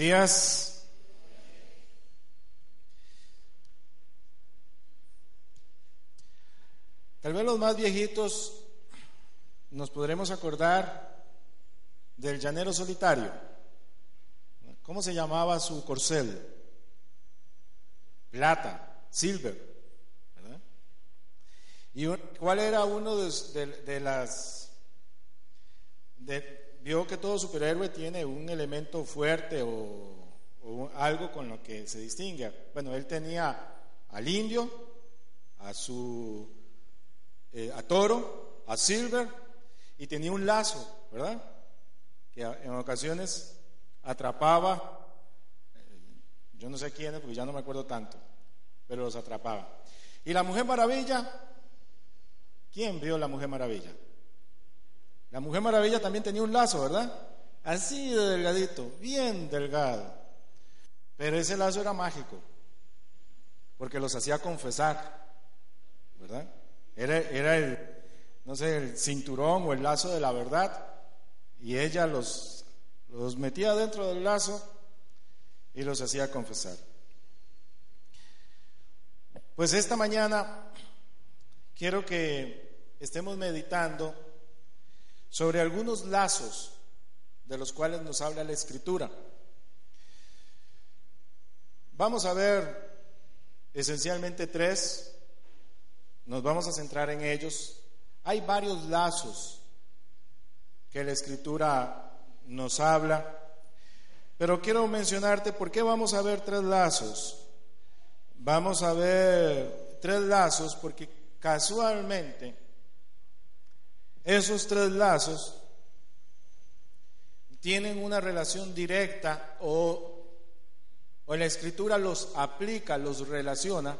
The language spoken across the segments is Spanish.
días. Tal vez los más viejitos nos podremos acordar del llanero solitario. ¿Cómo se llamaba su corcel? Plata, silver. ¿Y cuál era uno de, las... vio que todo superhéroe tiene un elemento fuerte o, algo con lo que se distingue. Bueno, él tenía al indio, a su... Eh, a toro, a silver, y tenía un lazo, ¿verdad? Que en ocasiones atrapaba, eh, yo no sé quiénes, porque ya no me acuerdo tanto, pero los atrapaba. Y la Mujer Maravilla ¿Quién vio la Mujer Maravilla? La Mujer Maravilla también tenía un lazo, ¿verdad? Así de delgadito, bien delgado. Pero ese lazo era mágico, porque los hacía confesar, ¿verdad? Era, era el, no sé, el cinturón o el lazo de la verdad, y ella los, los metía dentro del lazo y los hacía confesar. Pues esta mañana quiero que estemos meditando sobre algunos lazos de los cuales nos habla la Escritura. Vamos a ver esencialmente tres, nos vamos a centrar en ellos. Hay varios lazos que la Escritura nos habla, pero quiero mencionarte por qué vamos a ver tres lazos. Vamos a ver tres lazos porque casualmente, esos tres lazos tienen una relación directa o, o la escritura los aplica, los relaciona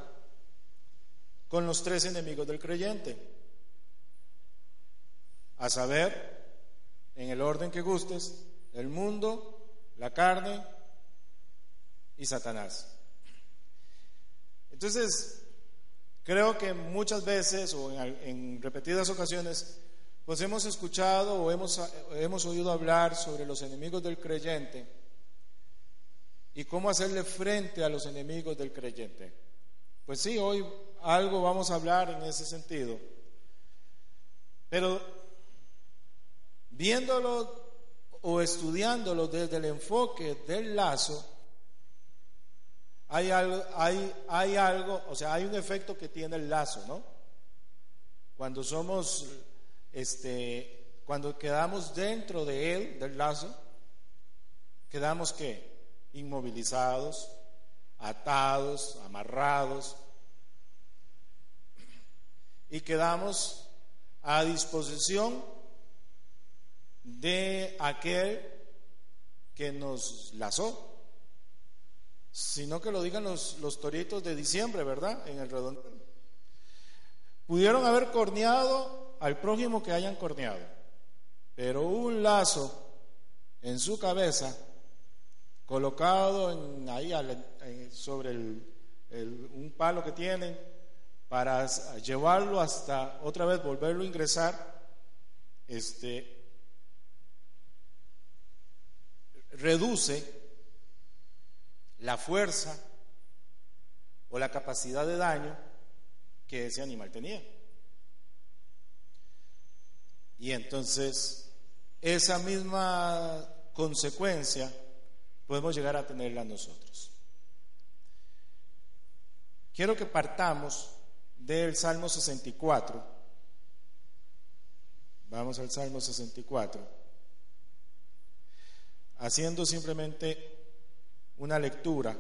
con los tres enemigos del creyente. A saber, en el orden que gustes, el mundo, la carne y Satanás. Entonces, Creo que muchas veces o en, repetidas ocasiones, pues hemos escuchado o hemos, hemos oído hablar sobre los enemigos del creyente y cómo hacerle frente a los enemigos del creyente. Pues sí, hoy algo vamos a hablar en ese sentido. Pero viéndolo o estudiándolo desde el enfoque del lazo, hay algo, hay, hay algo, o sea, hay un efecto que tiene el lazo, ¿no? Cuando somos, este, cuando quedamos dentro de él, del lazo, quedamos que inmovilizados, atados, amarrados, y quedamos a disposición de aquel que nos lazó sino que lo digan los, los toritos de diciembre, ¿verdad? En el redondo. Pudieron haber corneado al prójimo que hayan corneado, pero un lazo en su cabeza, colocado en, ahí sobre un palo que tienen, para llevarlo hasta otra vez volverlo a ingresar, este, reduce la fuerza o la capacidad de daño que ese animal tenía. Y entonces esa misma consecuencia podemos llegar a tenerla nosotros. Quiero que partamos del Salmo 64. Vamos al Salmo 64. Haciendo simplemente una lectura.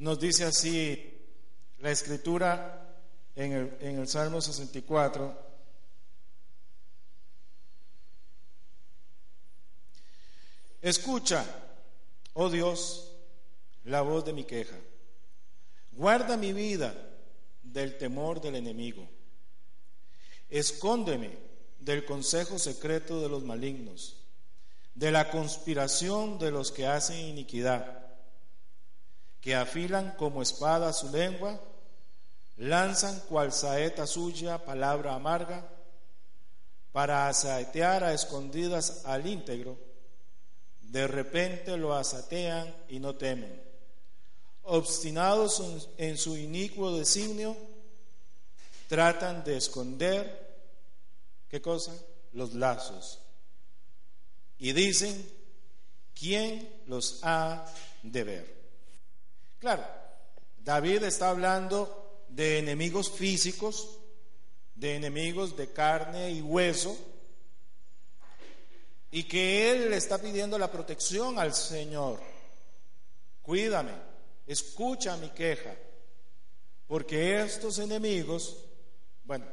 Nos dice así la escritura en el, en el Salmo 64. Escucha, oh Dios, la voz de mi queja. Guarda mi vida del temor del enemigo. Escóndeme del consejo secreto de los malignos, de la conspiración de los que hacen iniquidad, que afilan como espada su lengua, lanzan cual saeta suya palabra amarga para asaetear a escondidas al íntegro. De repente lo asatean y no temen. Obstinados en su inicuo designio, tratan de esconder, ¿qué cosa? Los lazos. Y dicen, ¿quién los ha de ver? Claro, David está hablando de enemigos físicos, de enemigos de carne y hueso, y que él le está pidiendo la protección al Señor. Cuídame, escucha mi queja, porque estos enemigos, bueno,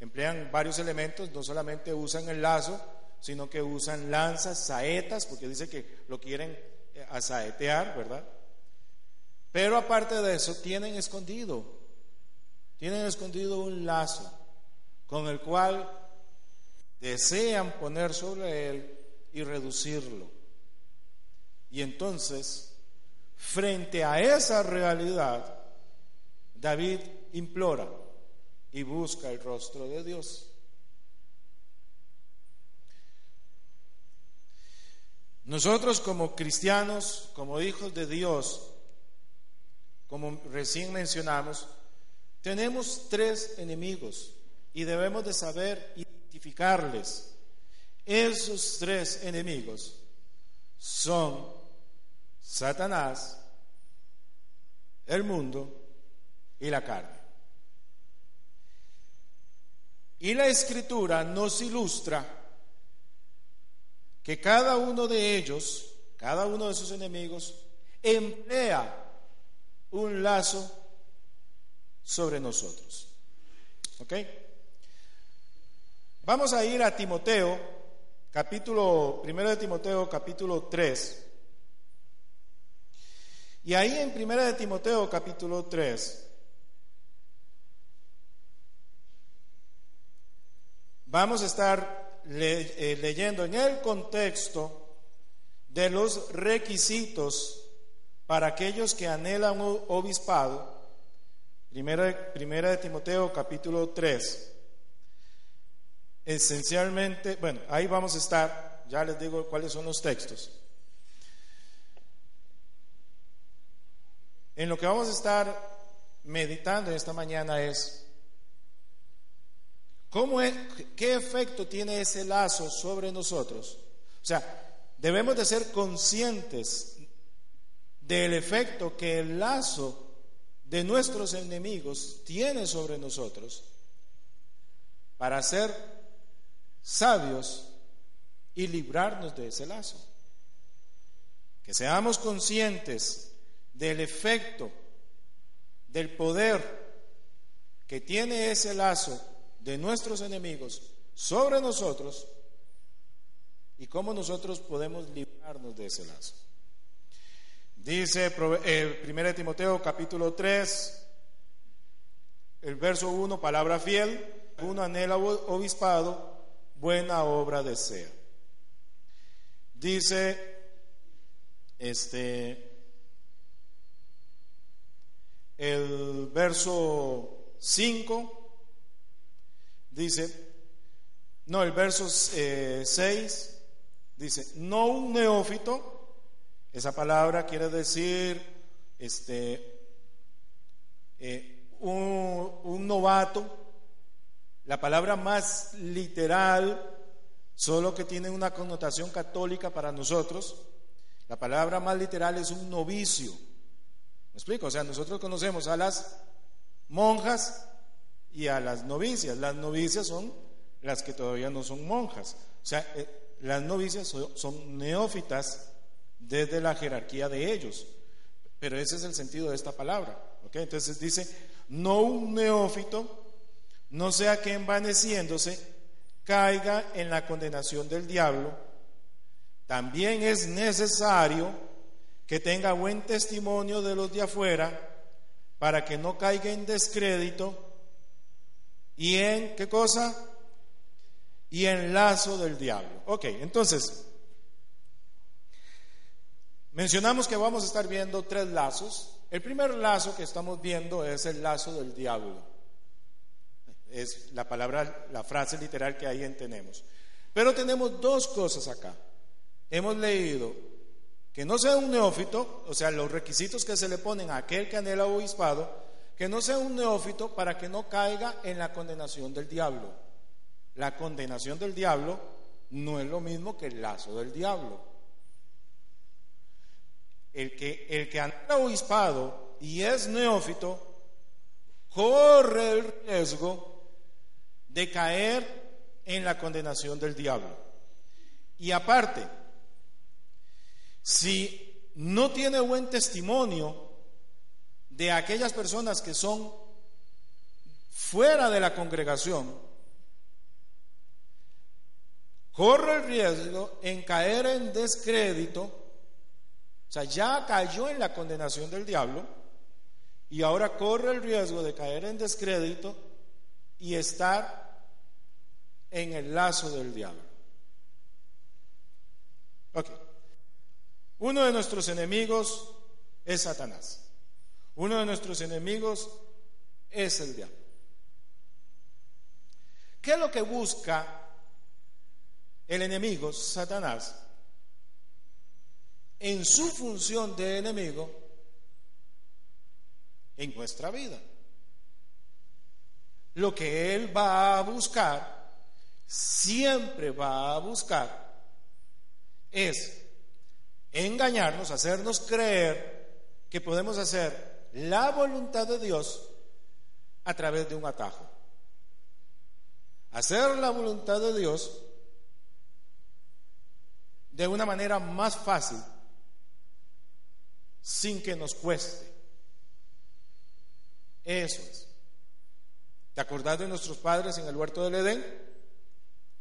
emplean varios elementos, no solamente usan el lazo, sino que usan lanzas, saetas, porque dice que lo quieren eh, asaetear, ¿verdad? Pero aparte de eso, tienen escondido, tienen escondido un lazo con el cual desean poner sobre él y reducirlo. Y entonces, frente a esa realidad, David implora y busca el rostro de Dios. Nosotros como cristianos, como hijos de Dios, como recién mencionamos, tenemos tres enemigos y debemos de saber identificarles. Esos tres enemigos son Satanás, el mundo y la carne. Y la escritura nos ilustra que cada uno de ellos, cada uno de esos enemigos, emplea un lazo sobre nosotros. ¿Ok? Vamos a ir a Timoteo, capítulo, primero de Timoteo, capítulo 3. Y ahí en primera de Timoteo, capítulo 3, vamos a estar eh, leyendo en el contexto de los requisitos para aquellos que anhelan un obispado, primera, primera de Timoteo capítulo 3, esencialmente, bueno, ahí vamos a estar, ya les digo cuáles son los textos. En lo que vamos a estar meditando esta mañana es, ¿cómo es, ¿qué efecto tiene ese lazo sobre nosotros? O sea, debemos de ser conscientes del efecto que el lazo de nuestros enemigos tiene sobre nosotros para ser sabios y librarnos de ese lazo. Que seamos conscientes del efecto, del poder que tiene ese lazo de nuestros enemigos sobre nosotros y cómo nosotros podemos librarnos de ese lazo. Dice eh, 1 Timoteo capítulo 3, el verso 1, palabra fiel, uno anhela obispado, buena obra desea. Dice, este, el verso 5, dice, no, el verso 6, eh, dice, no un neófito, esa palabra quiere decir este, eh, un, novato. La palabra más literal, solo que tiene una connotación católica para nosotros, la palabra más literal es un novicio. ¿Me explico? O sea, nosotros conocemos a las monjas y a las novicias. Las novicias son las que todavía no son monjas. O sea, eh, las novicias son neófitas desde la jerarquía de ellos. Pero ese es el sentido de esta palabra. Entonces dice, no un neófito, no sea que envaneciéndose caiga en la condenación del diablo. También es necesario que tenga buen testimonio de los de afuera para que no caiga en descrédito y en, ¿qué cosa? Y en lazo del diablo. Ok, entonces, mencionamos que vamos a estar viendo tres lazos. El primer lazo que estamos viendo es el lazo del diablo. Es la palabra, la frase literal que ahí tenemos. Pero tenemos dos cosas acá. Hemos leído que no sea un neófito, o sea, los requisitos que se le ponen a aquel que anhela obispado, que no sea un neófito para que no caiga en la condenación del diablo. La condenación del diablo no es lo mismo que el lazo del diablo. El que, el que obispado y es neófito corre el riesgo de caer en la condenación del diablo. Y aparte, si no tiene buen testimonio de aquellas personas que son fuera de la congregación, corre el riesgo en caer en descrédito, sea, ya cayó en la condenación del diablo y ahora corre el riesgo de caer en descrédito y estar en el lazo del diablo. Ok. Uno de nuestros enemigos es Satanás. Uno de nuestros enemigos es el diablo. ¿Qué es lo que busca el enemigo, Satanás, en su función de enemigo en nuestra vida? Lo que él va a buscar, siempre va a buscar, es engañarnos, hacernos creer que podemos hacer la voluntad de Dios a través de un atajo. Hacer la voluntad de Dios de una manera más fácil, sin que nos cueste. Eso es. ¿Te acordás de nuestros padres en el huerto del Edén?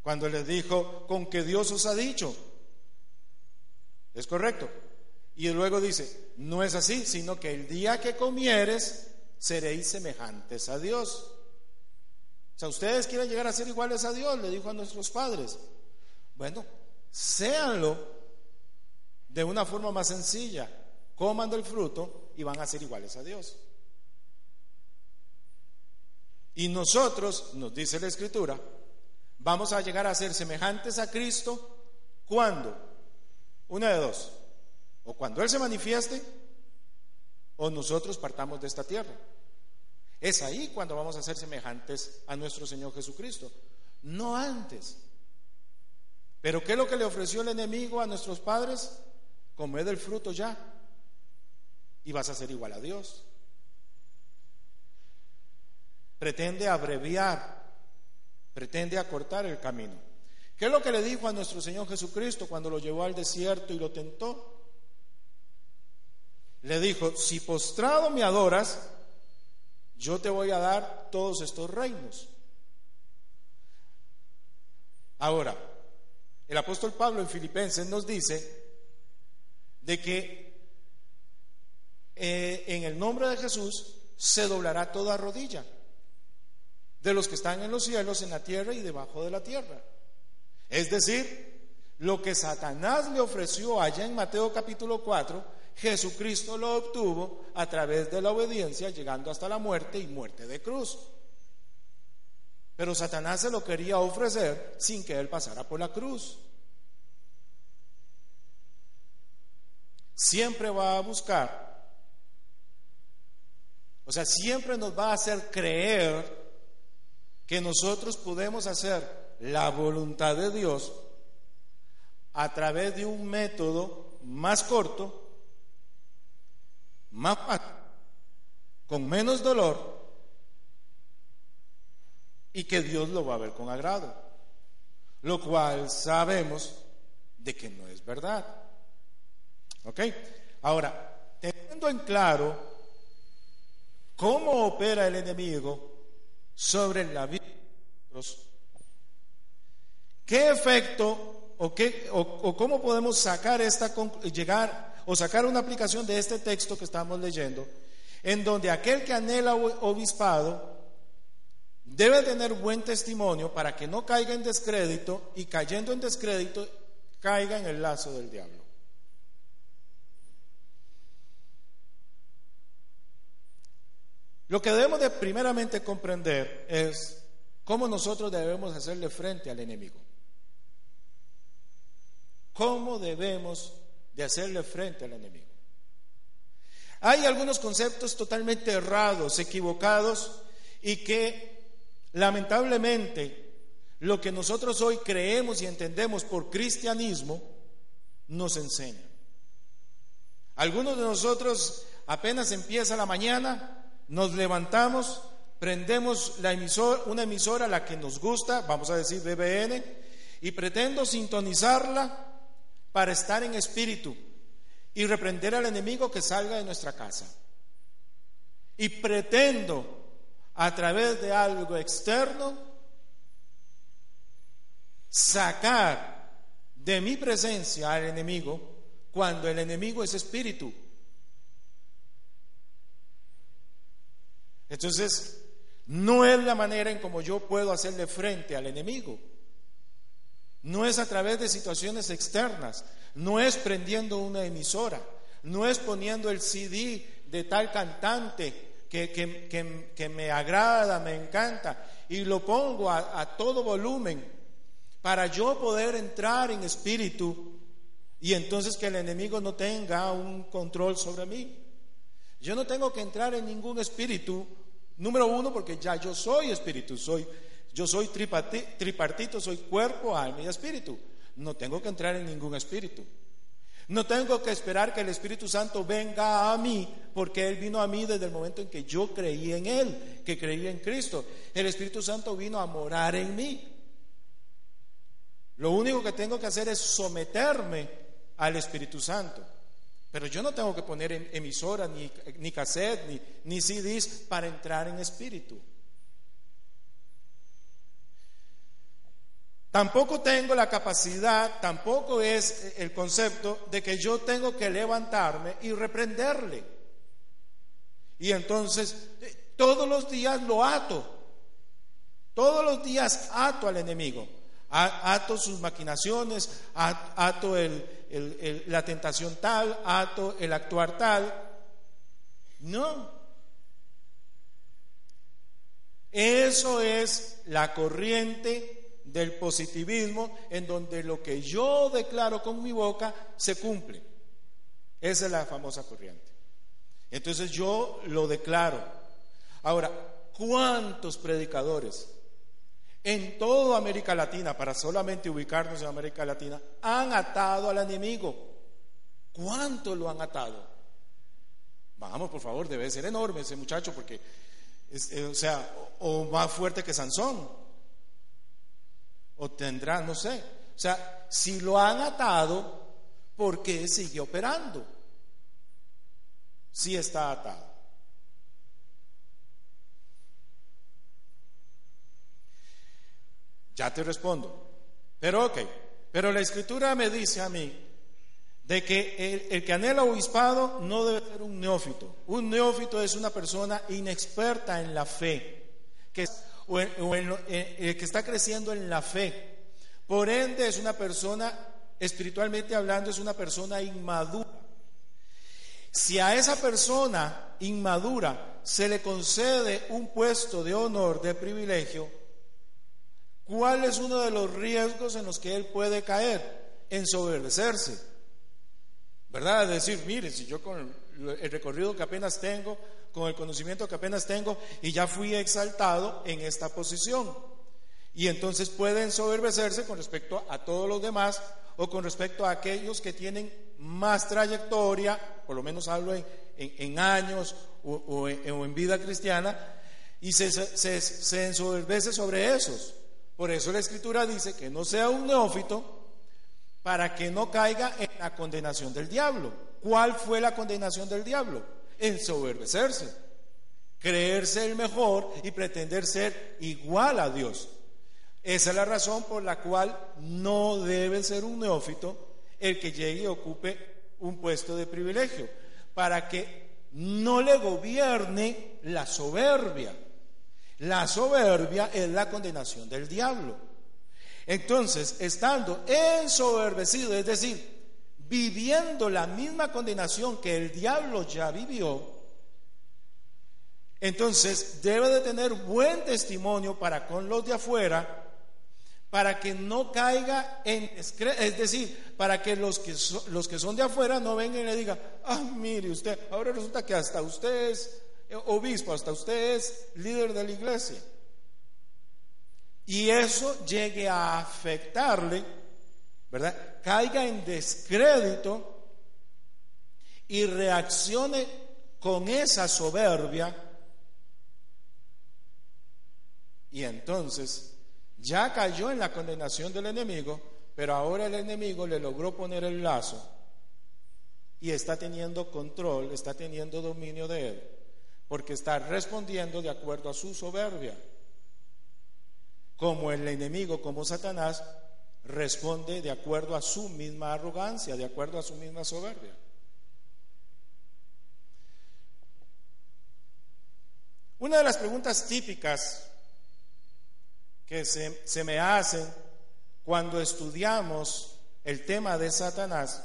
Cuando les dijo, con que Dios os ha dicho. ¿Es correcto? Y luego dice, no es así, sino que el día que comieres seréis semejantes a Dios. O sea, ustedes quieren llegar a ser iguales a Dios, le dijo a nuestros padres. Bueno, séanlo de una forma más sencilla. Coman del fruto y van a ser iguales a Dios. Y nosotros, nos dice la Escritura, vamos a llegar a ser semejantes a Cristo cuando, una de dos, o cuando Él se manifieste, o nosotros partamos de esta tierra. Es ahí cuando vamos a ser semejantes a nuestro Señor Jesucristo, no antes. Pero ¿qué es lo que le ofreció el enemigo a nuestros padres? Comer del fruto ya y vas a ser igual a Dios. Pretende abreviar, pretende acortar el camino. ¿Qué es lo que le dijo a nuestro Señor Jesucristo cuando lo llevó al desierto y lo tentó? le dijo, si postrado me adoras, yo te voy a dar todos estos reinos. Ahora, el apóstol Pablo en Filipenses nos dice de que eh, en el nombre de Jesús se doblará toda rodilla de los que están en los cielos, en la tierra y debajo de la tierra. Es decir, lo que Satanás le ofreció allá en Mateo capítulo 4, Jesucristo lo obtuvo a través de la obediencia, llegando hasta la muerte y muerte de cruz. Pero Satanás se lo quería ofrecer sin que él pasara por la cruz. Siempre va a buscar, o sea, siempre nos va a hacer creer que nosotros podemos hacer la voluntad de Dios a través de un método más corto más con menos dolor y que Dios lo va a ver con agrado, lo cual sabemos de que no es verdad. ¿Ok? Ahora, teniendo en claro cómo opera el enemigo sobre la vida de ¿qué efecto o, qué, o cómo podemos sacar esta, llegar o sacar una aplicación de este texto que estamos leyendo, en donde aquel que anhela obispado debe tener buen testimonio para que no caiga en descrédito y cayendo en descrédito caiga en el lazo del diablo. Lo que debemos de primeramente comprender es cómo nosotros debemos hacerle frente al enemigo. ¿Cómo debemos de hacerle frente al enemigo? Hay algunos conceptos totalmente errados, equivocados y que lamentablemente lo que nosotros hoy creemos y entendemos por cristianismo nos enseña. Algunos de nosotros apenas empieza la mañana, nos levantamos, prendemos la emisora, una emisora la que nos gusta, vamos a decir BBN, y pretendo sintonizarla para estar en espíritu y reprender al enemigo que salga de nuestra casa. Y pretendo a través de algo externo sacar de mi presencia al enemigo cuando el enemigo es espíritu. Entonces, no es la manera en como yo puedo hacerle frente al enemigo. No es a través de situaciones externas, no es prendiendo una emisora, no es poniendo el CD de tal cantante que, que, me agrada, me encanta, y lo pongo a, a todo volumen para yo poder entrar en espíritu y entonces que el enemigo no tenga un control sobre mí. Yo no tengo que entrar en ningún espíritu, número uno, porque ya yo soy espíritu, soy yo soy tripartito, soy cuerpo, alma y espíritu. No tengo que entrar en ningún espíritu. No tengo que esperar que el Espíritu Santo venga a mí, porque Él vino a mí desde el momento en que yo creí en Él, que creí en Cristo. El Espíritu Santo vino a morar en mí. Lo único que tengo que hacer es someterme al Espíritu Santo. Pero yo no tengo que poner emisora, ni, ni cassette, ni, ni CDs para entrar en espíritu. Tampoco tengo la capacidad, tampoco es el concepto de que yo tengo que levantarme y reprenderle. Y entonces eh, todos los días lo ato. Todos los días ato al enemigo. Ato sus maquinaciones, ato la tentación tal, ato el actuar tal. No. Eso es la corriente del positivismo en donde lo que yo declaro con mi boca se cumple. Esa es la famosa corriente. Entonces yo lo declaro. Ahora, ¿cuántos predicadores en toda América Latina, para solamente ubicarnos en América Latina, han atado al enemigo? ¿Cuántos lo han atado? Vamos, por favor, debe ser enorme ese muchacho porque, eh, o sea, o más fuerte que Sansón o tendrá, no sé. O sea, si lo han atado, ¿por qué sigue operando? Si está atado. Ya te respondo. Pero ok, pero la escritura me dice a mí de que el, que anhela obispado no debe ser un neófito. Un neófito es una persona inexperta en la fe, o, el que está creciendo en la fe. Por ende, es una persona, espiritualmente hablando, es una persona inmadura. Si a esa persona inmadura se le concede un puesto de honor, de privilegio, ¿cuál es uno de los riesgos en los que él puede caer? Ensoberbecerse. ¿Verdad? Decir, mire, si yo con el recorrido que apenas tengo, con el conocimiento que apenas tengo y ya fui exaltado en esta posición. Y entonces pueden soberbecerse con respecto a todos los demás o con respecto a aquellos que tienen más trayectoria, por lo menos hablo en, años o, en, vida cristiana, y se, se, se ensoberbece sobre esos. Por eso la escritura dice que no sea un neófito para que no caiga en la condenación del diablo. ¿Cuál fue la condenación del diablo? ensoberbecerse, creerse el mejor y pretender ser igual a Dios. Esa es la razón por la cual no debe ser un neófito el que llegue y ocupe un puesto de privilegio, para que no le gobierne la soberbia. La soberbia es la condenación del diablo. Entonces, estando ensoberbecido, es decir, viviendo la misma condenación que el diablo ya vivió, Entonces, debe de tener buen testimonio para con los de afuera, para que no caiga en, es decir, para que los que, los que son de afuera no vengan y le digan, ah, mire usted, ahora resulta que hasta usted es obispo, hasta usted es líder de la iglesia. Y eso llegue a afectarle, ¿verdad? Caiga en descrédito y reaccione con esa soberbia. Y entonces ya cayó en la condenación del enemigo, pero ahora el enemigo le logró poner el lazo y está teniendo control, está teniendo dominio de él, porque está respondiendo de acuerdo a su soberbia. Como el enemigo, como Satanás, responde de acuerdo a su misma arrogancia, de acuerdo a su misma soberbia. Una de las preguntas típicas que se, me hacen cuando estudiamos el tema de Satanás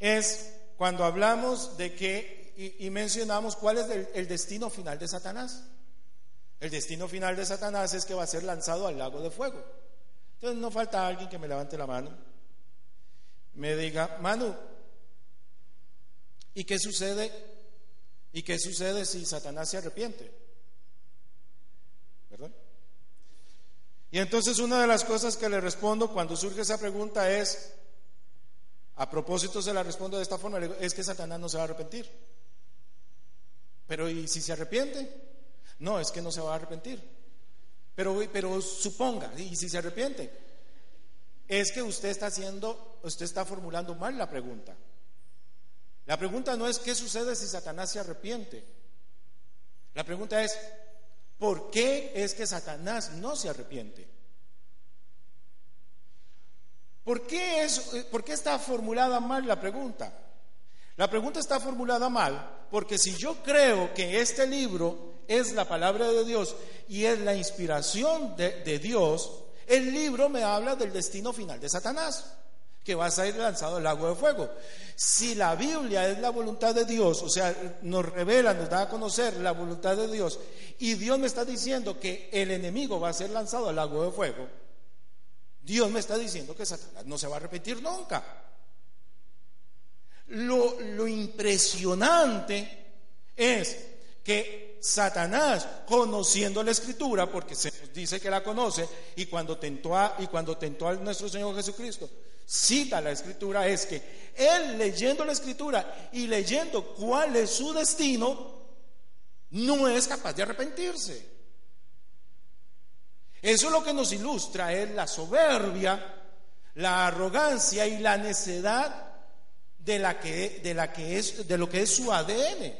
es cuando hablamos de que y, mencionamos cuál es el, el, destino final de Satanás. El destino final de Satanás es que va a ser lanzado al lago de fuego. Entonces no falta alguien que me levante la mano, me diga, Manu, ¿y qué sucede? ¿Y qué sucede si Satanás se arrepiente? ¿Verdad? Y entonces una de las cosas que le respondo cuando surge esa pregunta es, a propósito se la respondo de esta forma, es que Satanás no se va a arrepentir. Pero ¿y si se arrepiente? No, es que no se va a arrepentir. Pero, pero suponga, ¿y si se arrepiente? Es que usted está haciendo, usted está formulando mal la pregunta. La pregunta no es qué sucede si Satanás se arrepiente. La pregunta es, ¿Por qué es que Satanás no se arrepiente? ¿Por qué, es, ¿Por qué está formulada mal la pregunta? La pregunta está formulada mal porque si yo creo que este libro es la palabra de Dios y es la inspiración de, Dios, el libro me habla del destino final de Satanás que va a ser lanzado al lago de fuego. Si la Biblia es la voluntad de Dios, o sea, nos revela, nos da a conocer la voluntad de Dios, y Dios me está diciendo que el enemigo va a ser lanzado al lago de fuego, Dios me está diciendo que Satanás no se va a repetir nunca. Lo, impresionante es que Satanás, conociendo la escritura, porque se dice que la conoce, y cuando tentó a, y cuando tentó a nuestro Señor Jesucristo, cita la escritura es que él leyendo la escritura y leyendo cuál es su destino, no es capaz de arrepentirse. Eso es lo que nos ilustra, es la soberbia, la arrogancia y la necedad de, la que, de, la que es, de lo que es su ADN.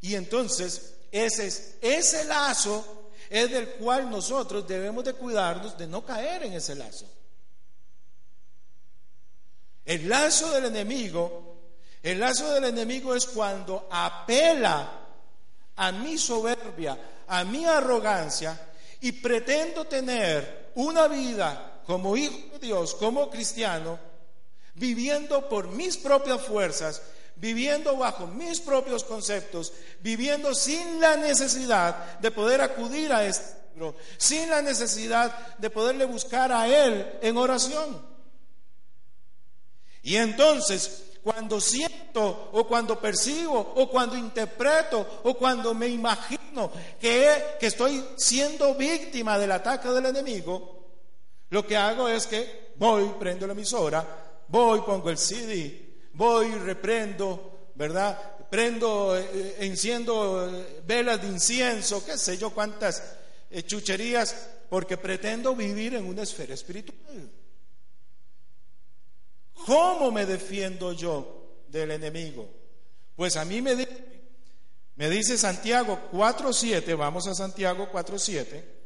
Y entonces, ese, es, ese lazo es del cual nosotros debemos de cuidarnos de no caer en ese lazo. El lazo del enemigo, el lazo del enemigo es cuando apela a mi soberbia, a mi arrogancia y pretendo tener una vida como hijo de Dios, como cristiano, viviendo por mis propias fuerzas, viviendo bajo mis propios conceptos, viviendo sin la necesidad de poder acudir a este libro, sin la necesidad de poderle buscar a Él en oración. Y entonces, cuando siento o cuando percibo o cuando interpreto o cuando me imagino que, que estoy siendo víctima del ataque del enemigo, lo que hago es que voy, prendo la emisora, voy, pongo el CD, voy, reprendo, ¿verdad? Prendo, eh, eh, enciendo eh, velas de incienso, qué sé yo cuántas chucherías, porque pretendo vivir en una esfera espiritual. ¿Cómo me defiendo yo del enemigo? Pues a mí me, me dice Santiago 4.7, vamos a Santiago 4.7.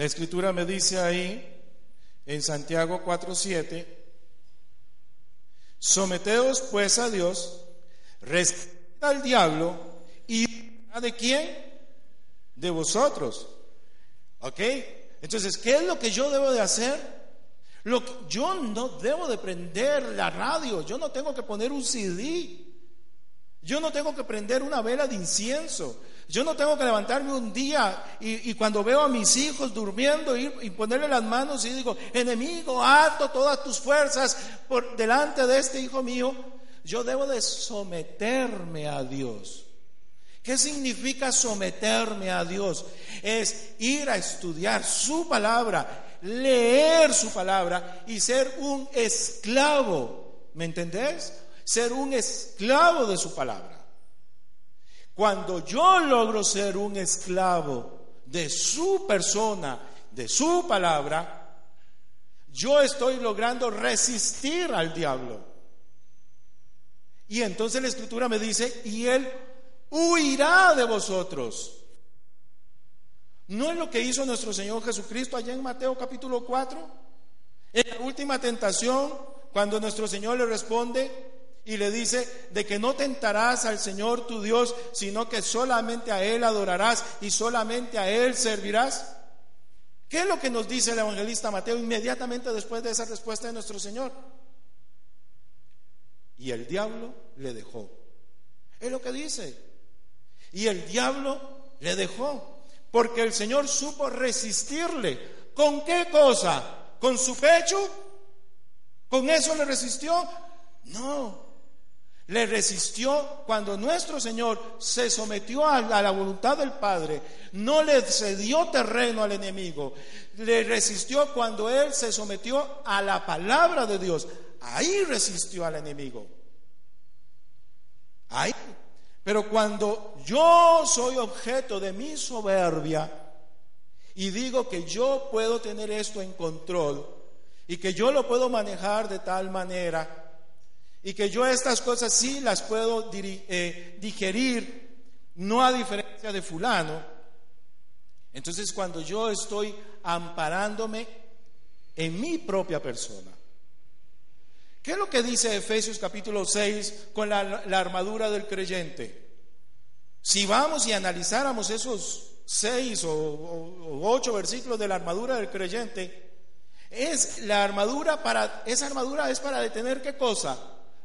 La escritura me dice ahí, en Santiago 4:7, someteos pues a Dios, resistid al diablo ¿Y de quién? De vosotros. ¿Ok? Entonces, ¿qué es lo que yo debo de hacer? Lo que, yo no debo de prender la radio, yo no tengo que poner un CD, yo no tengo que prender una vela de incienso, yo no tengo que levantarme un día y, cuando veo a mis hijos durmiendo y ponerle las manos y digo, enemigo, alto todas tus fuerzas por delante de este hijo mío, yo debo de someterme a Dios. ¿Qué significa someterme a Dios? Es ir a estudiar su palabra, leer su palabra y ser un esclavo. ¿Me entendés? Ser un esclavo de su palabra. Cuando yo logro ser un esclavo de su persona, de su palabra, yo estoy logrando resistir al diablo. Y entonces la escritura me dice, y él huirá de vosotros. ¿No es lo que hizo nuestro Señor Jesucristo allá en Mateo capítulo 4? En la última tentación, cuando nuestro Señor le responde, y le dice de que no tentarás al Señor tu Dios, sino que solamente a Él adorarás y solamente a Él servirás. ¿Qué es lo que nos dice el evangelista Mateo inmediatamente después de esa respuesta de nuestro Señor? Y el diablo le dejó. Es lo que dice. Y el diablo le dejó. Porque el Señor supo resistirle. ¿Con qué cosa? ¿Con su pecho? ¿Con eso le resistió? No, le resistió cuando nuestro Señor se sometió a la voluntad del Padre, no le cedió terreno al enemigo, le resistió cuando Él se sometió a la palabra de Dios, ahí resistió al enemigo. Ahí. Pero cuando yo soy objeto de mi soberbia y digo que yo puedo tener esto en control y que yo lo puedo manejar de tal manera, y que yo estas cosas sí las puedo eh, digerir, no a diferencia de fulano. Entonces cuando yo estoy amparándome en mi propia persona. ¿Qué es lo que dice Efesios capítulo 6 con la, armadura del creyente? Si vamos y analizáramos esos seis o, o, ocho versículos de la armadura del creyente, es la armadura para, esa armadura es para detener qué cosa?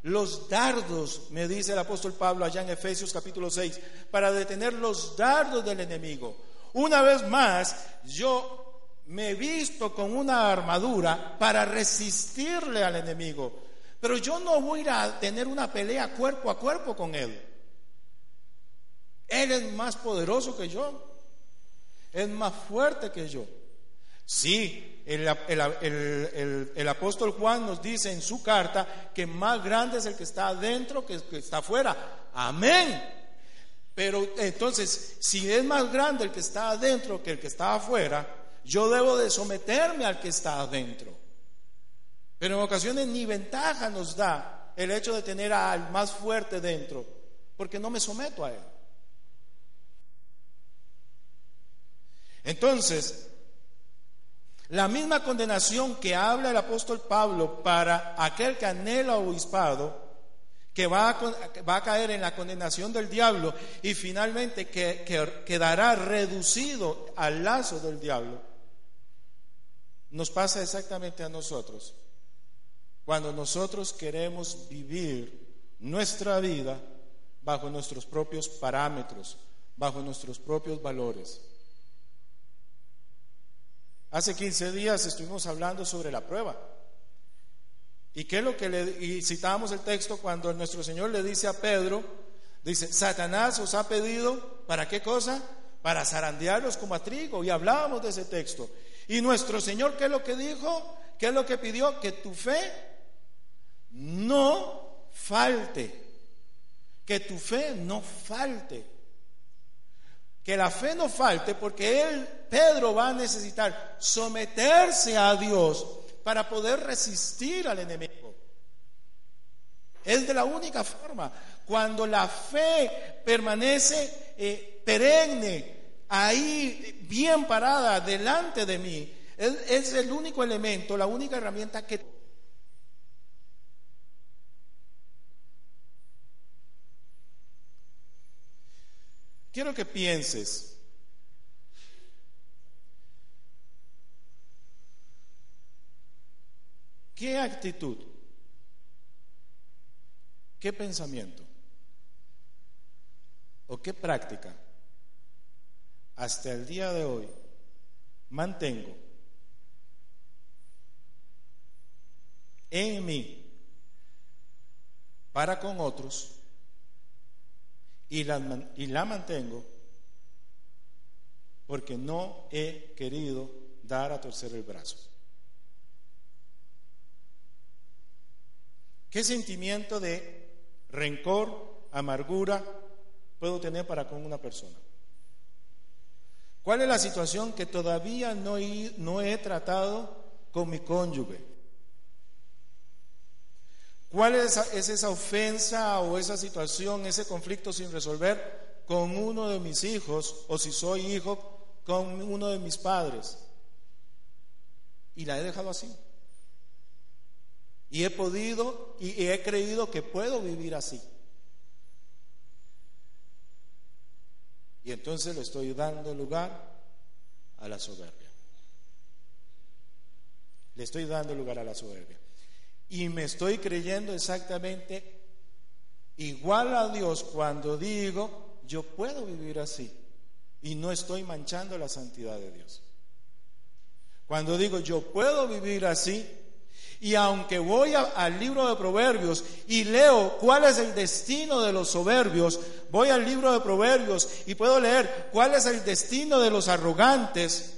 Los dardos, me dice el apóstol Pablo allá en Efesios capítulo 6, para detener los dardos del enemigo. Una vez más, yo me he visto con una armadura para resistirle al enemigo, pero yo no voy a tener una pelea cuerpo a cuerpo con él. Él es más poderoso que yo, es más fuerte que yo. Sí, el, apóstol Juan nos dice en su carta que más grande es el que está adentro que el que está afuera. Amén. Pero entonces, si es más grande el que está adentro que el que está afuera, yo debo de someterme al que está adentro. Pero en ocasiones ni ventaja nos da el hecho de tener al más fuerte dentro, porque no me someto a él. Entonces, la misma condenación que habla el apóstol Pablo para aquel que anhela obispado, que va a, va a caer en la condenación del diablo y finalmente que, que quedará reducido al lazo del diablo, nos pasa exactamente a nosotros. Cuando nosotros queremos vivir nuestra vida bajo nuestros propios parámetros, bajo nuestros propios valores. Hace 15 días estuvimos hablando sobre la prueba. ¿Y qué es lo que le citábamos el texto cuando nuestro Señor le dice a Pedro, dice, "Satanás os ha pedido para qué cosa? Para zarandearlos como a trigo." Y hablábamos de ese texto. Y nuestro Señor, ¿qué es lo que dijo? ¿Qué es lo que pidió? Que tu fe no falte. Que tu fe no falte que la fe no falte porque él, Pedro, va a necesitar someterse a Dios para poder resistir al enemigo. Es de la única forma. Cuando la fe permanece eh, perenne, ahí bien parada delante de mí, es el único elemento, la única herramienta que quiero que pienses. ¿Qué actitud? ¿Qué pensamiento? ¿O qué práctica hasta el día de hoy mantengo en mí para con otros y la, y la mantengo porque no he querido dar a torcer el brazo. ¿Qué sentimiento de rencor, amargura puedo tener para con una persona? ¿Cuál es la situación que todavía no he, no he tratado con mi cónyuge? ¿Cuál es, esa ofensa o esa situación, ese conflicto sin resolver con uno de mis hijos o si soy hijo con uno de mis padres? Y la he dejado así. Y he podido y he creído que puedo vivir así. Y entonces le estoy dando lugar a la soberbia. Le estoy dando lugar a la soberbia y me estoy creyendo exactamente igual a Dios cuando digo, yo puedo vivir así y no estoy manchando la santidad de Dios. Cuando digo, yo puedo vivir así, y aunque voy al libro de Proverbios y leo cuál es el destino de los soberbios, voy al libro de Proverbios y puedo leer cuál es el destino de los arrogantes,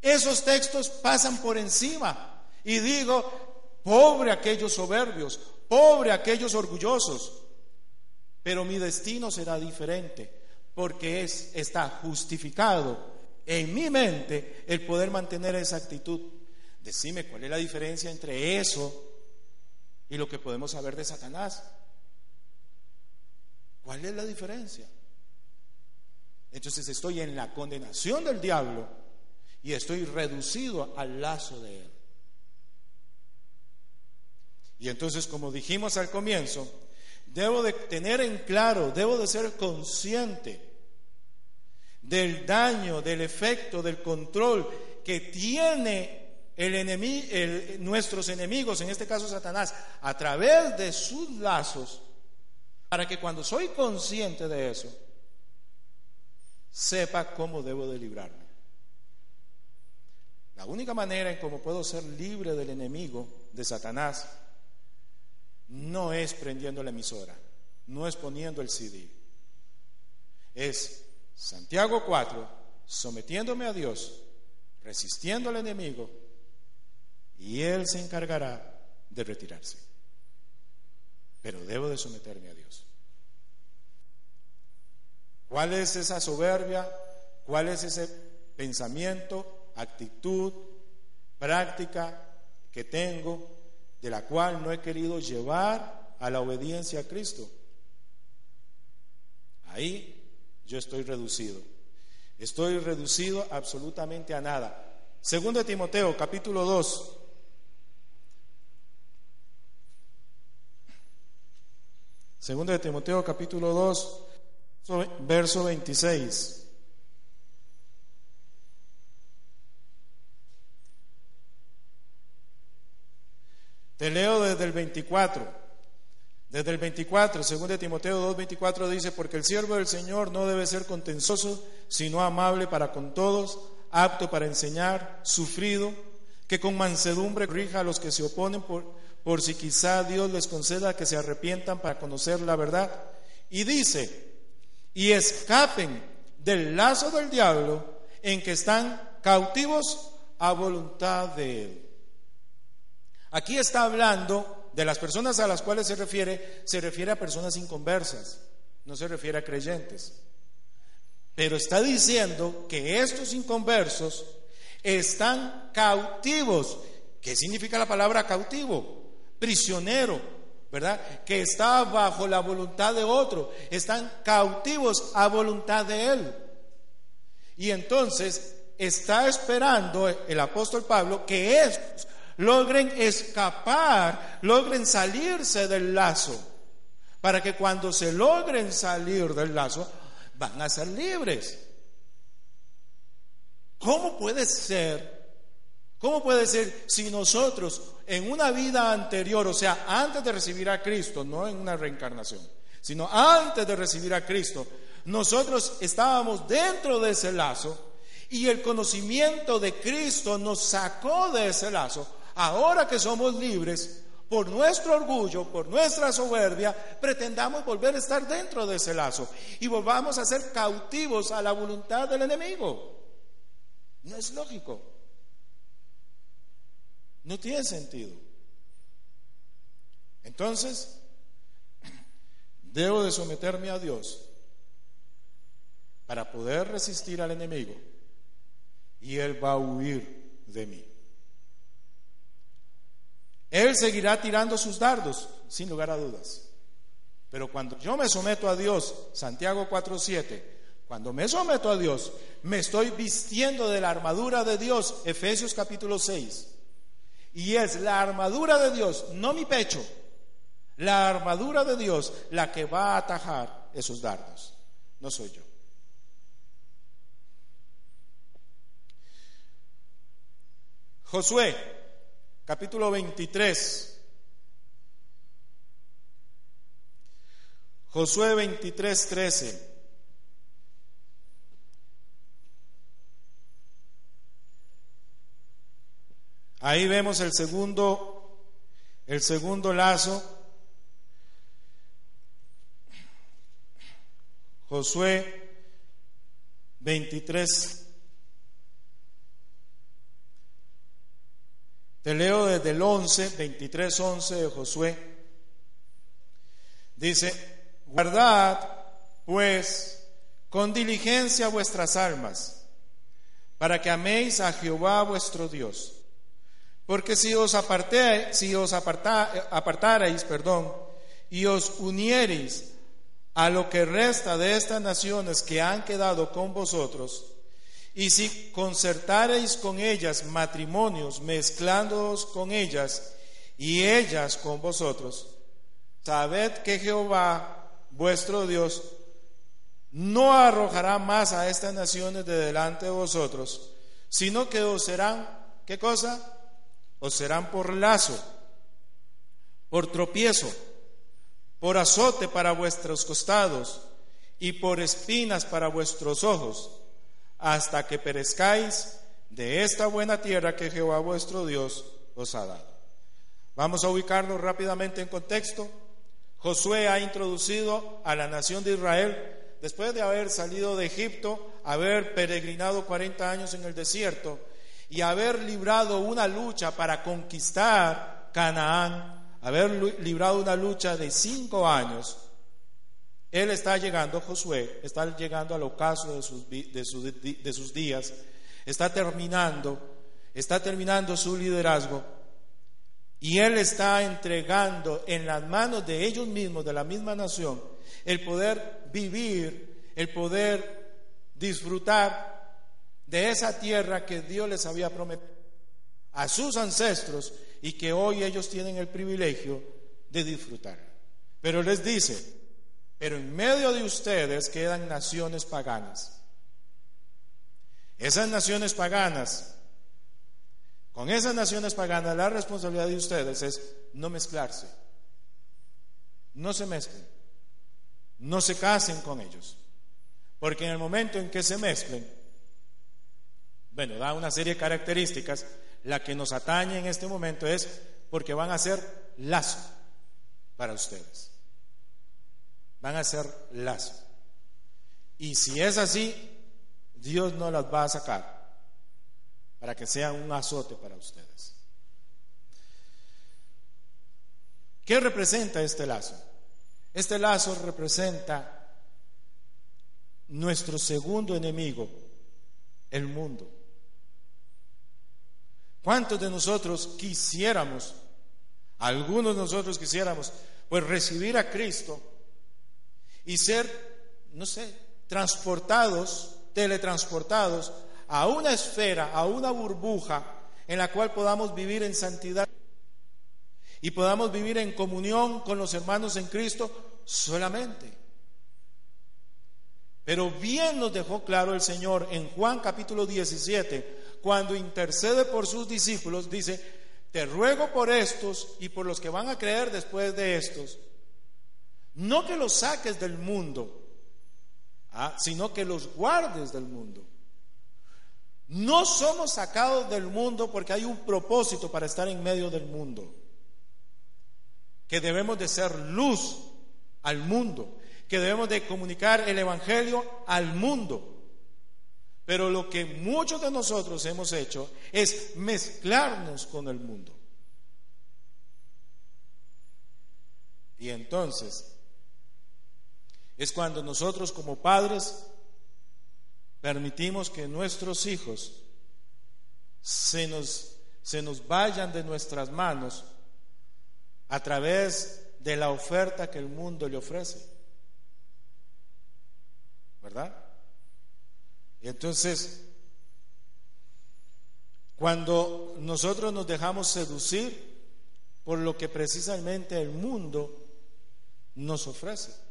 esos textos pasan por encima. Y digo, Pobre aquellos soberbios, pobre aquellos orgullosos. Pero mi destino será diferente porque es, está justificado en mi mente el poder mantener esa actitud. Decime cuál es la diferencia entre eso y lo que podemos saber de Satanás. ¿Cuál es la diferencia? Entonces estoy en la condenación del diablo y estoy reducido al lazo de él. Y entonces, como dijimos al comienzo, debo de tener en claro, debo de ser consciente del daño, del efecto, del control que tiene el enemigo, nuestros enemigos, en este caso Satanás, a través de sus lazos, para que cuando soy consciente de eso, sepa cómo debo de librarme. La única manera en cómo puedo ser libre del enemigo, de Satanás, no es prendiendo la emisora, no es poniendo el CD. Es Santiago 4, sometiéndome a Dios, resistiendo al enemigo, y Él se encargará de retirarse. Pero debo de someterme a Dios. ¿Cuál es esa soberbia? ¿Cuál es ese pensamiento, actitud, práctica que tengo de la cual no he querido llevar a la obediencia a Cristo. Ahí yo estoy reducido. Estoy reducido absolutamente a nada. Segundo de Timoteo, capítulo 2. Segundo de Timoteo, capítulo 2, verso 26. Te leo desde el 24. Desde el 24, según de Timoteo 2:24 dice, porque el siervo del Señor no debe ser contensoso, sino amable para con todos, apto para enseñar, sufrido, que con mansedumbre rija a los que se oponen por, por si quizá Dios les conceda que se arrepientan para conocer la verdad. Y dice, y escapen del lazo del diablo en que están cautivos a voluntad de él. Aquí está hablando de las personas a las cuales se refiere, se refiere a personas inconversas, no se refiere a creyentes. Pero está diciendo que estos inconversos están cautivos. ¿Qué significa la palabra cautivo? Prisionero, ¿verdad? Que está bajo la voluntad de otro. Están cautivos a voluntad de él. Y entonces está esperando el apóstol Pablo que estos logren escapar, logren salirse del lazo, para que cuando se logren salir del lazo, van a ser libres. ¿Cómo puede ser? ¿Cómo puede ser si nosotros en una vida anterior, o sea, antes de recibir a Cristo, no en una reencarnación, sino antes de recibir a Cristo, nosotros estábamos dentro de ese lazo y el conocimiento de Cristo nos sacó de ese lazo? Ahora que somos libres, por nuestro orgullo, por nuestra soberbia, pretendamos volver a estar dentro de ese lazo y volvamos a ser cautivos a la voluntad del enemigo. No es lógico. No tiene sentido. Entonces, debo de someterme a Dios para poder resistir al enemigo y Él va a huir de mí. Él seguirá tirando sus dardos, sin lugar a dudas. Pero cuando yo me someto a Dios, Santiago 4:7, cuando me someto a Dios, me estoy vistiendo de la armadura de Dios, Efesios capítulo 6. Y es la armadura de Dios, no mi pecho, la armadura de Dios la que va a atajar esos dardos, no soy yo. Josué, capítulo 23. Josué 23, 13. Ahí vemos el segundo, el segundo lazo. Josué 23, Te leo desde el 11, 23, 11 de Josué. Dice, guardad pues con diligencia vuestras almas, para que améis a Jehová vuestro Dios. Porque si os, aparté, si os apartarais perdón, y os uniereis a lo que resta de estas naciones que han quedado con vosotros, y si concertareis con ellas matrimonios, mezclándoos con ellas y ellas con vosotros, sabed que Jehová, vuestro Dios, no arrojará más a estas naciones de delante de vosotros, sino que os serán, ¿qué cosa? Os serán por lazo, por tropiezo, por azote para vuestros costados y por espinas para vuestros ojos hasta que perezcáis de esta buena tierra que Jehová vuestro Dios os ha dado. Vamos a ubicarnos rápidamente en contexto. Josué ha introducido a la nación de Israel después de haber salido de Egipto, haber peregrinado 40 años en el desierto y haber librado una lucha para conquistar Canaán, haber librado una lucha de cinco años él está llegando, Josué, está llegando al ocaso de sus, de, sus días, está terminando, está terminando su liderazgo y Él está entregando en las manos de ellos mismos, de la misma nación, el poder vivir, el poder disfrutar de esa tierra que Dios les había prometido a sus ancestros y que hoy ellos tienen el privilegio de disfrutar. Pero les dice, pero en medio de ustedes quedan naciones paganas. Esas naciones paganas, con esas naciones paganas, la responsabilidad de ustedes es no mezclarse. No se mezclen. No se casen con ellos. Porque en el momento en que se mezclen, bueno, da una serie de características. La que nos atañe en este momento es porque van a ser lazo para ustedes van a ser lazo. Y si es así, Dios no las va a sacar para que sean un azote para ustedes. ¿Qué representa este lazo? Este lazo representa nuestro segundo enemigo, el mundo. ¿Cuántos de nosotros quisiéramos, algunos de nosotros quisiéramos, pues recibir a Cristo y ser, no sé, transportados, teletransportados a una esfera, a una burbuja en la cual podamos vivir en santidad y podamos vivir en comunión con los hermanos en Cristo solamente. Pero bien nos dejó claro el Señor en Juan capítulo 17, cuando intercede por sus discípulos, dice, te ruego por estos y por los que van a creer después de estos, no que los saques del mundo, ah, sino que los guardes del mundo. No somos sacados del mundo porque hay un propósito para estar en medio del mundo, que debemos de ser luz al mundo, que debemos de comunicar el Evangelio al mundo. Pero lo que muchos de nosotros hemos hecho es mezclarnos con el mundo. Y entonces es cuando nosotros como padres permitimos que nuestros hijos se nos, se nos vayan de nuestras manos a través de la oferta que el mundo le ofrece. ¿verdad? Entonces, cuando nosotros nos dejamos seducir por lo que precisamente el mundo nos ofrece.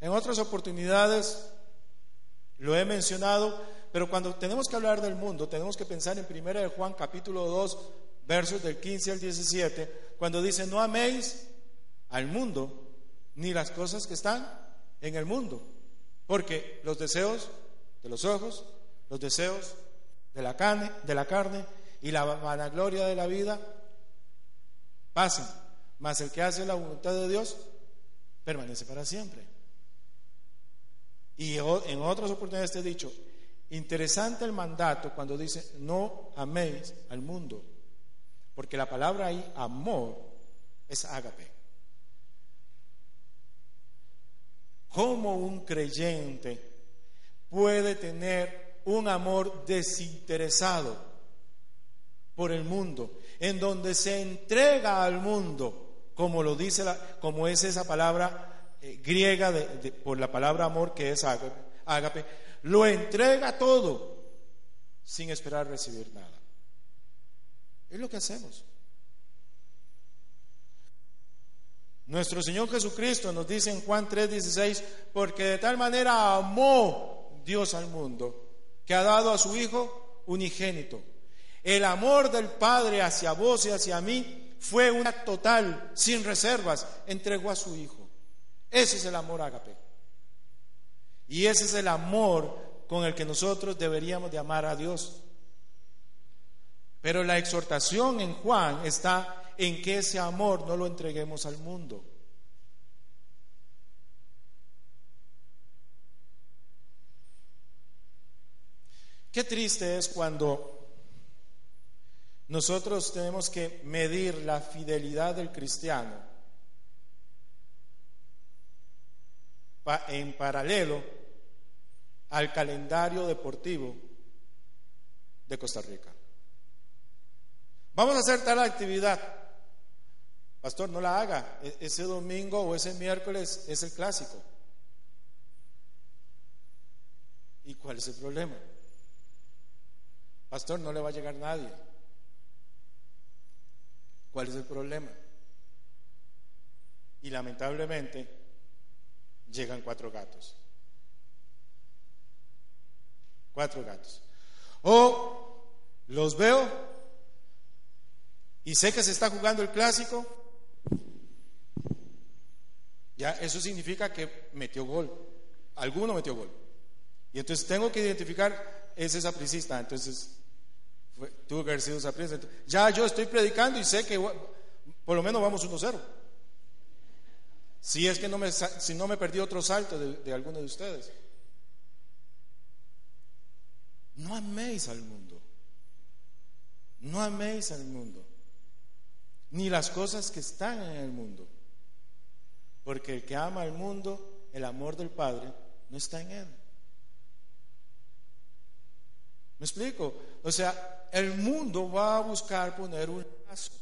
En otras oportunidades lo he mencionado, pero cuando tenemos que hablar del mundo, tenemos que pensar en 1 de Juan capítulo 2, versos del 15 al 17, cuando dice, no améis al mundo ni las cosas que están en el mundo. Porque los deseos de los ojos, los deseos de la carne, de la carne y la vanagloria de la vida pasan, mas el que hace la voluntad de Dios permanece para siempre. Y en otras oportunidades te he dicho, interesante el mandato cuando dice no améis al mundo, porque la palabra ahí amor es ágape. ¿Cómo un creyente puede tener un amor desinteresado por el mundo, en donde se entrega al mundo, como lo dice la, como es esa palabra eh, griega por la palabra amor que es ágape, lo entrega todo sin esperar recibir nada. Es lo que hacemos. Nuestro Señor Jesucristo nos dice en Juan 3:16, porque de tal manera amó Dios al mundo, que ha dado a su Hijo unigénito. El amor del Padre hacia vos y hacia mí fue una total, sin reservas, entregó a su Hijo. Ese es el amor ágape. Y ese es el amor con el que nosotros deberíamos de amar a Dios. Pero la exhortación en Juan está en que ese amor no lo entreguemos al mundo. Qué triste es cuando nosotros tenemos que medir la fidelidad del cristiano en paralelo al calendario deportivo de Costa Rica. Vamos a hacer tal actividad. Pastor, no la haga. E-, ese domingo o ese miércoles es el clásico. ¿Y cuál es el problema? Pastor, no le va a llegar nadie. ¿Cuál es el problema? Y lamentablemente llegan cuatro gatos. Cuatro gatos. O los veo y sé que se está jugando el clásico ya, eso significa que metió gol. Alguno metió gol. Y entonces tengo que identificar, ese sapricista. Entonces, tuvo que haber sido sapricista. Ya yo estoy predicando y sé que por lo menos vamos 1-0. Si es que no me, si no me perdí otro salto de, alguno de ustedes. No améis al mundo. No améis al mundo. Ni las cosas que están en el mundo. Porque el que ama al mundo, el amor del Padre no está en él. ¿Me explico? O sea, el mundo va a buscar poner un lazo.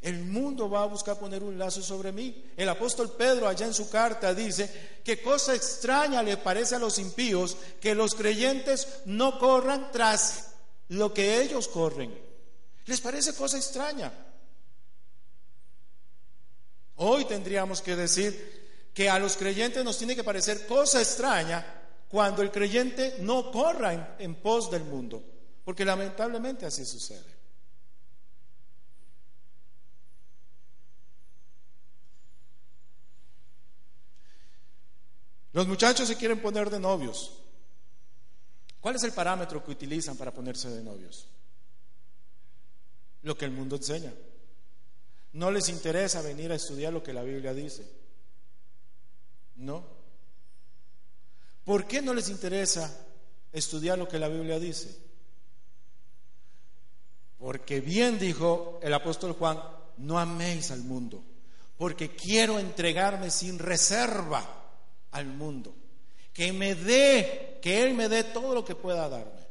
El mundo va a buscar poner un lazo sobre mí. El apóstol Pedro allá en su carta dice que cosa extraña le parece a los impíos que los creyentes no corran tras lo que ellos corren. ¿Les parece cosa extraña? Hoy tendríamos que decir que a los creyentes nos tiene que parecer cosa extraña cuando el creyente no corra en, pos del mundo, porque lamentablemente así sucede. Los muchachos se quieren poner de novios. ¿Cuál es el parámetro que utilizan para ponerse de novios? Lo que el mundo enseña. No les interesa venir a estudiar lo que la Biblia dice. No. ¿Por qué no les interesa estudiar lo que la Biblia dice? Porque bien dijo el apóstol Juan, no améis al mundo, porque quiero entregarme sin reserva al mundo. Que me dé, que Él me dé todo lo que pueda darme.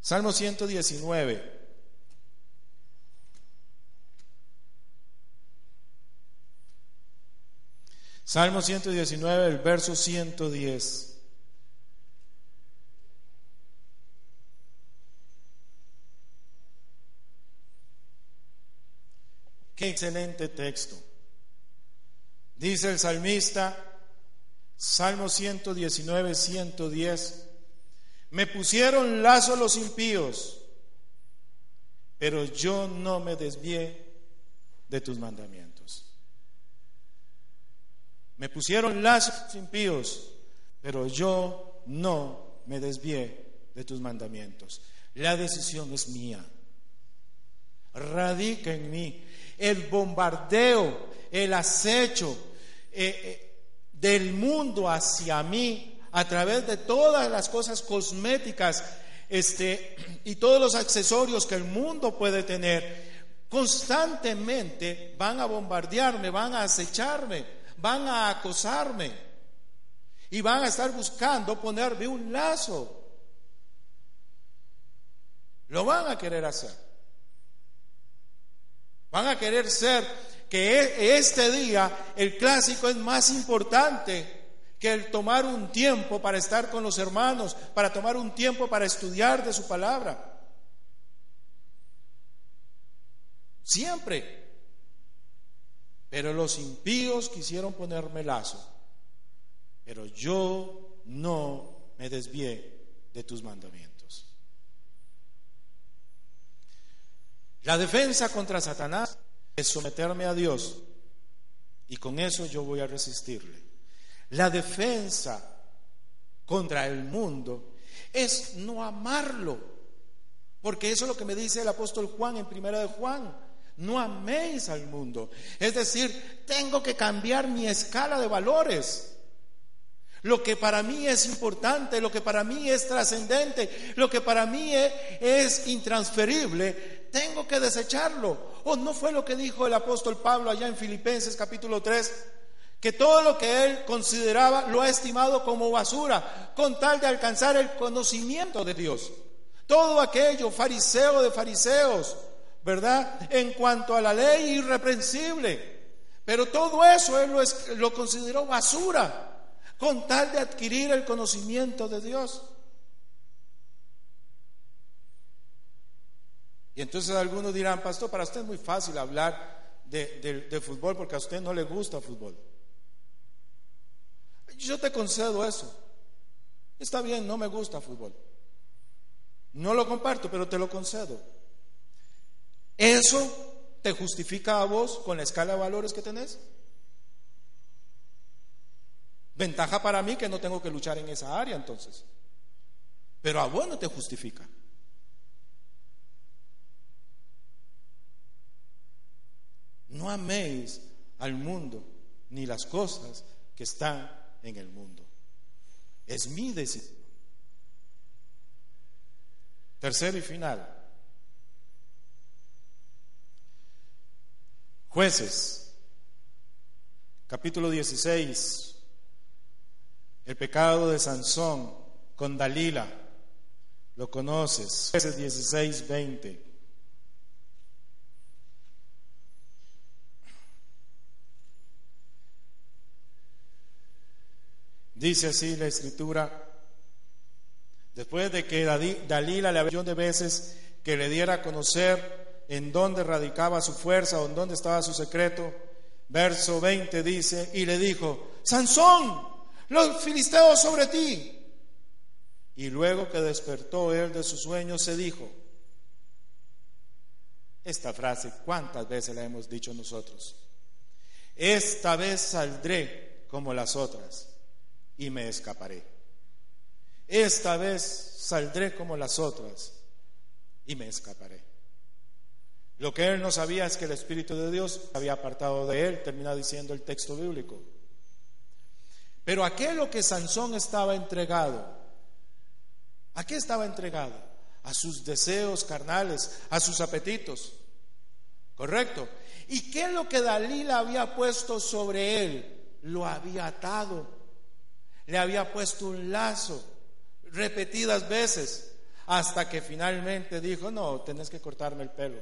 Salmo 119. Salmo 119, el verso 110. Qué excelente texto. Dice el salmista, Salmo 119, 110, me pusieron lazo los impíos, pero yo no me desvié de tus mandamientos. Me pusieron lazos impíos, pero yo no me desvié de tus mandamientos. La decisión es mía. Radica en mí. El bombardeo, el acecho, eh, eh, del mundo hacia mí a través de todas las cosas cosméticas este, y todos los accesorios que el mundo puede tener, constantemente van a bombardearme, van a acecharme, van a acosarme y van a estar buscando ponerme un lazo. Lo van a querer hacer. Van a querer ser que e, este día el clásico es más importante que el tomar un tiempo para estar con los hermanos, para tomar un tiempo para estudiar de su palabra. Siempre. Pero los impíos quisieron ponerme lazo. Pero yo no me desvié de tus mandamientos. La defensa contra Satanás someterme a Dios y con eso yo voy a resistirle. La defensa contra el mundo es no amarlo, porque eso es lo que me dice el apóstol Juan en primera de Juan. No améis al mundo. Es decir, tengo que cambiar mi escala de valores. Lo que para mí es importante, lo que para mí es trascendente, lo que para mí es, es intransferible, tengo que desecharlo. ¿O no fue lo que dijo el apóstol Pablo allá en Filipenses capítulo 3? Que todo lo que él consideraba lo ha estimado como basura con tal de alcanzar el conocimiento de Dios. Todo aquello, fariseo de fariseos, ¿verdad? En cuanto a la ley irreprensible. Pero todo eso él lo consideró basura con tal de adquirir el conocimiento de Dios. Y entonces algunos dirán, pastor, para usted es muy fácil hablar de, fútbol porque a usted no le gusta fútbol. Yo te concedo eso. Está bien, no me gusta fútbol. No lo comparto, pero te lo concedo. ¿Eso te justifica a vos con la escala de valores que tenés? Ventaja para mí que no tengo que luchar en esa área entonces. Pero a vos no te justifica. No améis al mundo ni las cosas que están en el mundo. Es mi decisión. Tercero y final. Jueces, capítulo 16, el pecado de Sansón con Dalila, lo conoces, jueces 16, 20. Dice así la escritura, después de que Dalila le había de veces que le diera a conocer en dónde radicaba su fuerza o en dónde estaba su secreto, verso 20 dice, y le dijo, Sansón, los filisteos sobre ti. Y luego que despertó él de su sueño, se dijo, esta frase, ¿cuántas veces la hemos dicho nosotros? Esta vez saldré como las otras y me escaparé. Esta vez saldré como las otras y me escaparé. Lo que él no sabía es que el Espíritu de Dios había apartado de él, termina diciendo el texto bíblico. Pero a qué lo que Sansón estaba entregado? ¿A qué estaba entregado? A sus deseos carnales, a sus apetitos. ¿Correcto? ¿Y qué es lo que Dalila había puesto sobre él? Lo había atado. Le había puesto un lazo repetidas veces hasta que finalmente dijo, no, tenés que cortarme el pelo.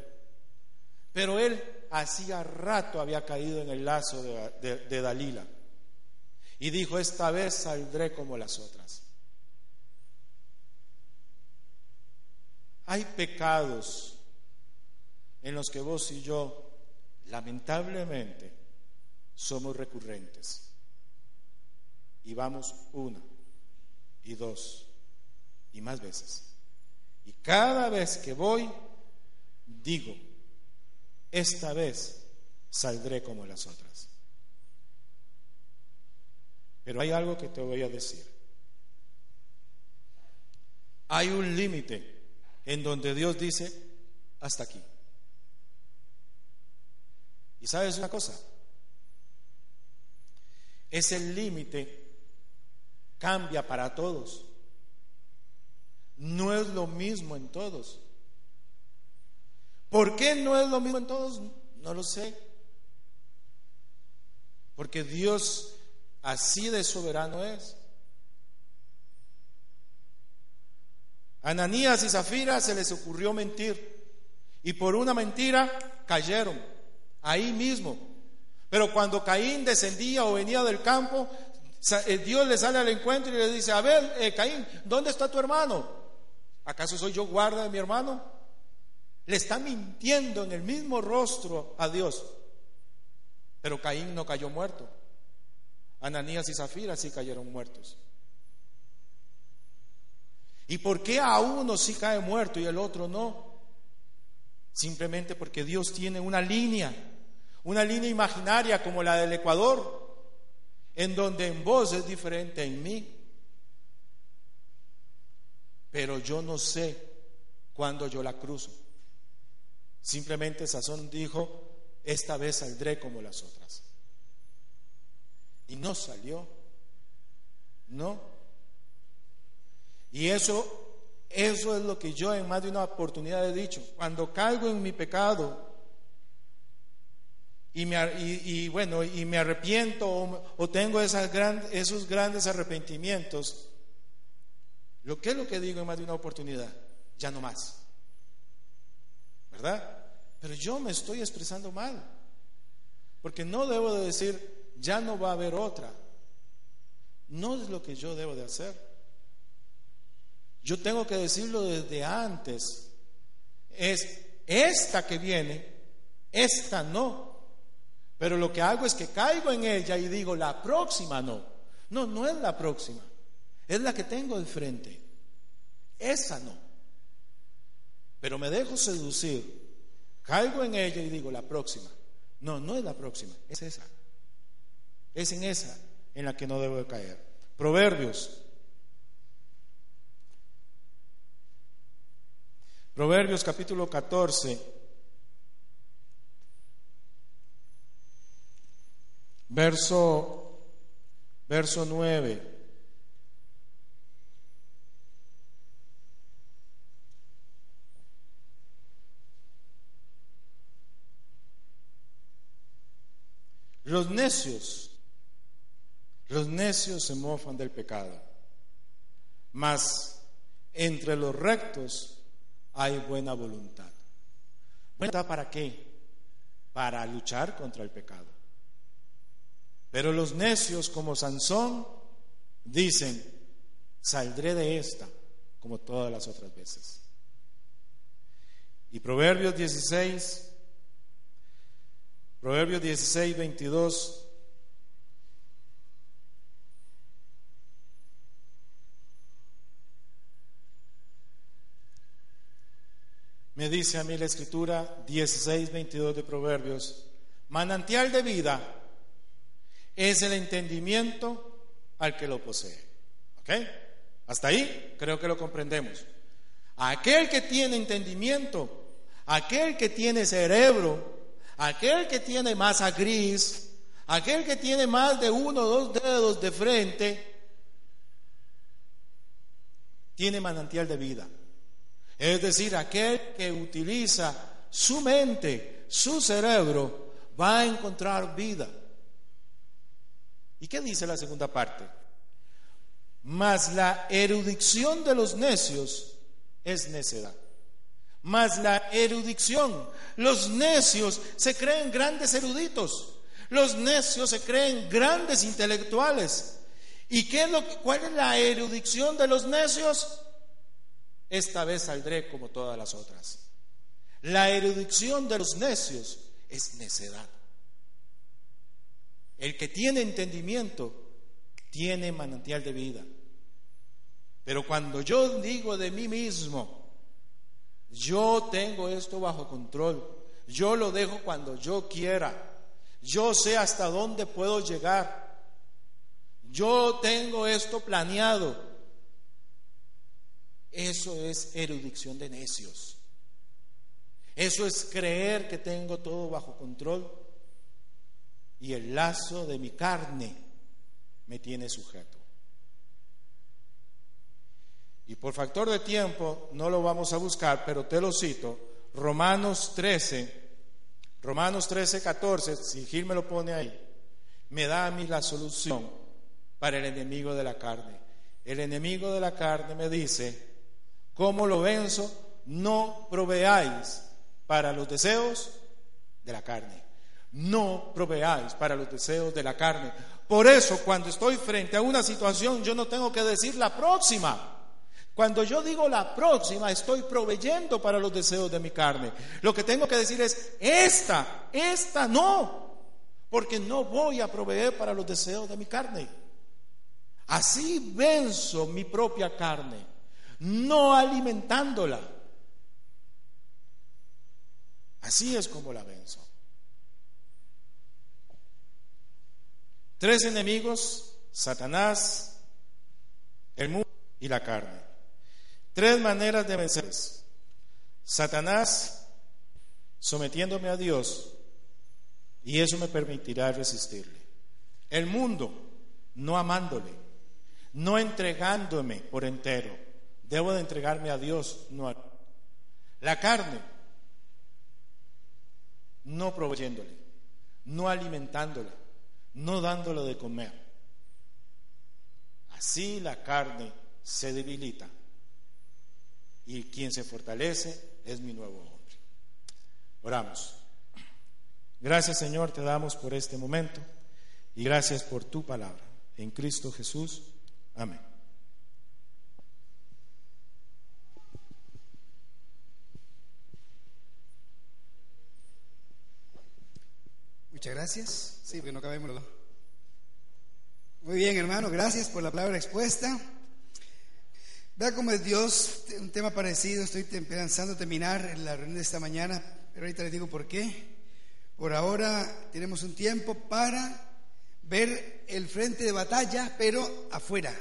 Pero él hacía rato había caído en el lazo de, Dalila. Y dijo, esta vez saldré como las otras. Hay pecados en los que vos y yo, lamentablemente, somos recurrentes. Y vamos una y dos y más veces. Y cada vez que voy, digo, esta vez saldré como las otras. Pero hay algo que te voy a decir. Hay un límite en donde Dios dice, hasta aquí. ¿Y sabes una cosa? Ese límite cambia para todos. No es lo mismo en todos. ¿Por qué no es lo mismo en todos? No lo sé. Porque Dios así de soberano es. Ananías y Zafira se les ocurrió mentir y por una mentira cayeron ahí mismo. Pero cuando Caín descendía o venía del campo, Dios le sale al encuentro y le dice, a ver, eh, Caín, ¿dónde está tu hermano? ¿Acaso soy yo guarda de mi hermano? Le está mintiendo en el mismo rostro a Dios. Pero Caín no cayó muerto. Ananías y Zafira sí cayeron muertos. ¿Y por qué a uno sí cae muerto y el otro no? Simplemente porque Dios tiene una línea, una línea imaginaria como la del Ecuador, en donde en vos es diferente en mí. Pero yo no sé cuándo yo la cruzo. Simplemente Sazón dijo, esta vez saldré como las otras. Y no salió. No. Y eso, eso es lo que yo en más de una oportunidad he dicho. Cuando caigo en mi pecado y, me, y, bueno, y me arrepiento o, tengo esas esos grandes arrepentimientos, ¿lo que es lo que digo en más de una oportunidad? Ya no más. ¿Verdad? Pero yo me estoy expresando mal. Porque no debo de decir, ya no va a haber otra. No es lo que yo debo de hacer. Yo tengo que decirlo desde antes. Es esta que viene, esta no. Pero lo que hago es que caigo en ella y digo, la próxima no. No, no es la próxima. Es la que tengo de frente. Esa no. Pero me dejo seducir Caigo en ella y digo, la próxima. No, no es la próxima, es esa. Es en esa en la que no debo de caer. Proverbios. Proverbios capítulo 14. Verso, verso 9. Los necios, los necios se mofan del pecado, mas entre los rectos hay buena voluntad. ¿Buena para qué? Para luchar contra el pecado. Pero los necios como Sansón dicen, saldré de esta como todas las otras veces. Y Proverbios 16, Proverbios 16, 22. Me dice a mí la escritura 16, 22 de Proverbios, manantial de vida es el entendimiento al que lo posee. ¿Ok? Hasta ahí creo que lo comprendemos. Aquel que tiene entendimiento, aquel que tiene cerebro, aquel que tiene masa gris, aquel que tiene más de uno o dos dedos de frente, tiene manantial de vida. Es decir, aquel que utiliza su mente, su cerebro, va a encontrar vida. ¿Y qué dice la segunda parte? Mas la erudición de los necios es necedad. Mas la erudición, los necios se creen grandes eruditos, los necios se creen grandes intelectuales. ¿Y qué es lo, cuál es la erudición de los necios? Esta vez saldré como todas las otras. La erudición de los necios es necedad. El que tiene entendimiento tiene manantial de vida. Pero cuando yo digo de mí mismo, yo tengo esto bajo control, yo lo dejo cuando yo quiera, yo sé hasta dónde puedo llegar, yo tengo esto planeado, eso es erudición de necios. Eso es creer que tengo todo bajo control y el lazo de mi carne me tiene sujeto. Y por factor de tiempo no lo vamos a buscar, pero te lo cito. Romanos 13, Romanos 13, 14, si Gil me lo pone ahí, me da a mí la solución para el enemigo de la carne. El enemigo de la carne me dice, ¿cómo lo venzo? No proveáis para los deseos de la carne no proveáis para los deseos de la carne. Por eso, cuando estoy frente a una situación, yo no tengo que decir la próxima. Cuando yo digo la próxima, estoy proveyendo para los deseos de mi carne. Lo que tengo que decir es, esta, esta no, porque no voy a proveer para los deseos de mi carne. Así venzo mi propia carne, no alimentándola. Así es como la venzo. Tres enemigos, Satanás, el mundo y la carne. Tres maneras de vencer. Satanás sometiéndome a Dios y eso me permitirá resistirle. El mundo no amándole, no entregándome por entero. Debo de entregarme a Dios, no a... La carne, no proveyéndole, no alimentándola no dándolo de comer. Así la carne se debilita y quien se fortalece es mi nuevo hombre. Oramos. Gracias Señor, te damos por este momento y gracias por tu palabra. En Cristo Jesús. Amén. Muchas gracias. Sí, porque no cabemos. Muy bien, hermano, gracias por la palabra expuesta. Vea cómo es Dios, un tema parecido. Estoy pensando terminar la reunión de esta mañana, pero ahorita les digo por qué. Por ahora tenemos un tiempo para ver el frente de batalla, pero afuera.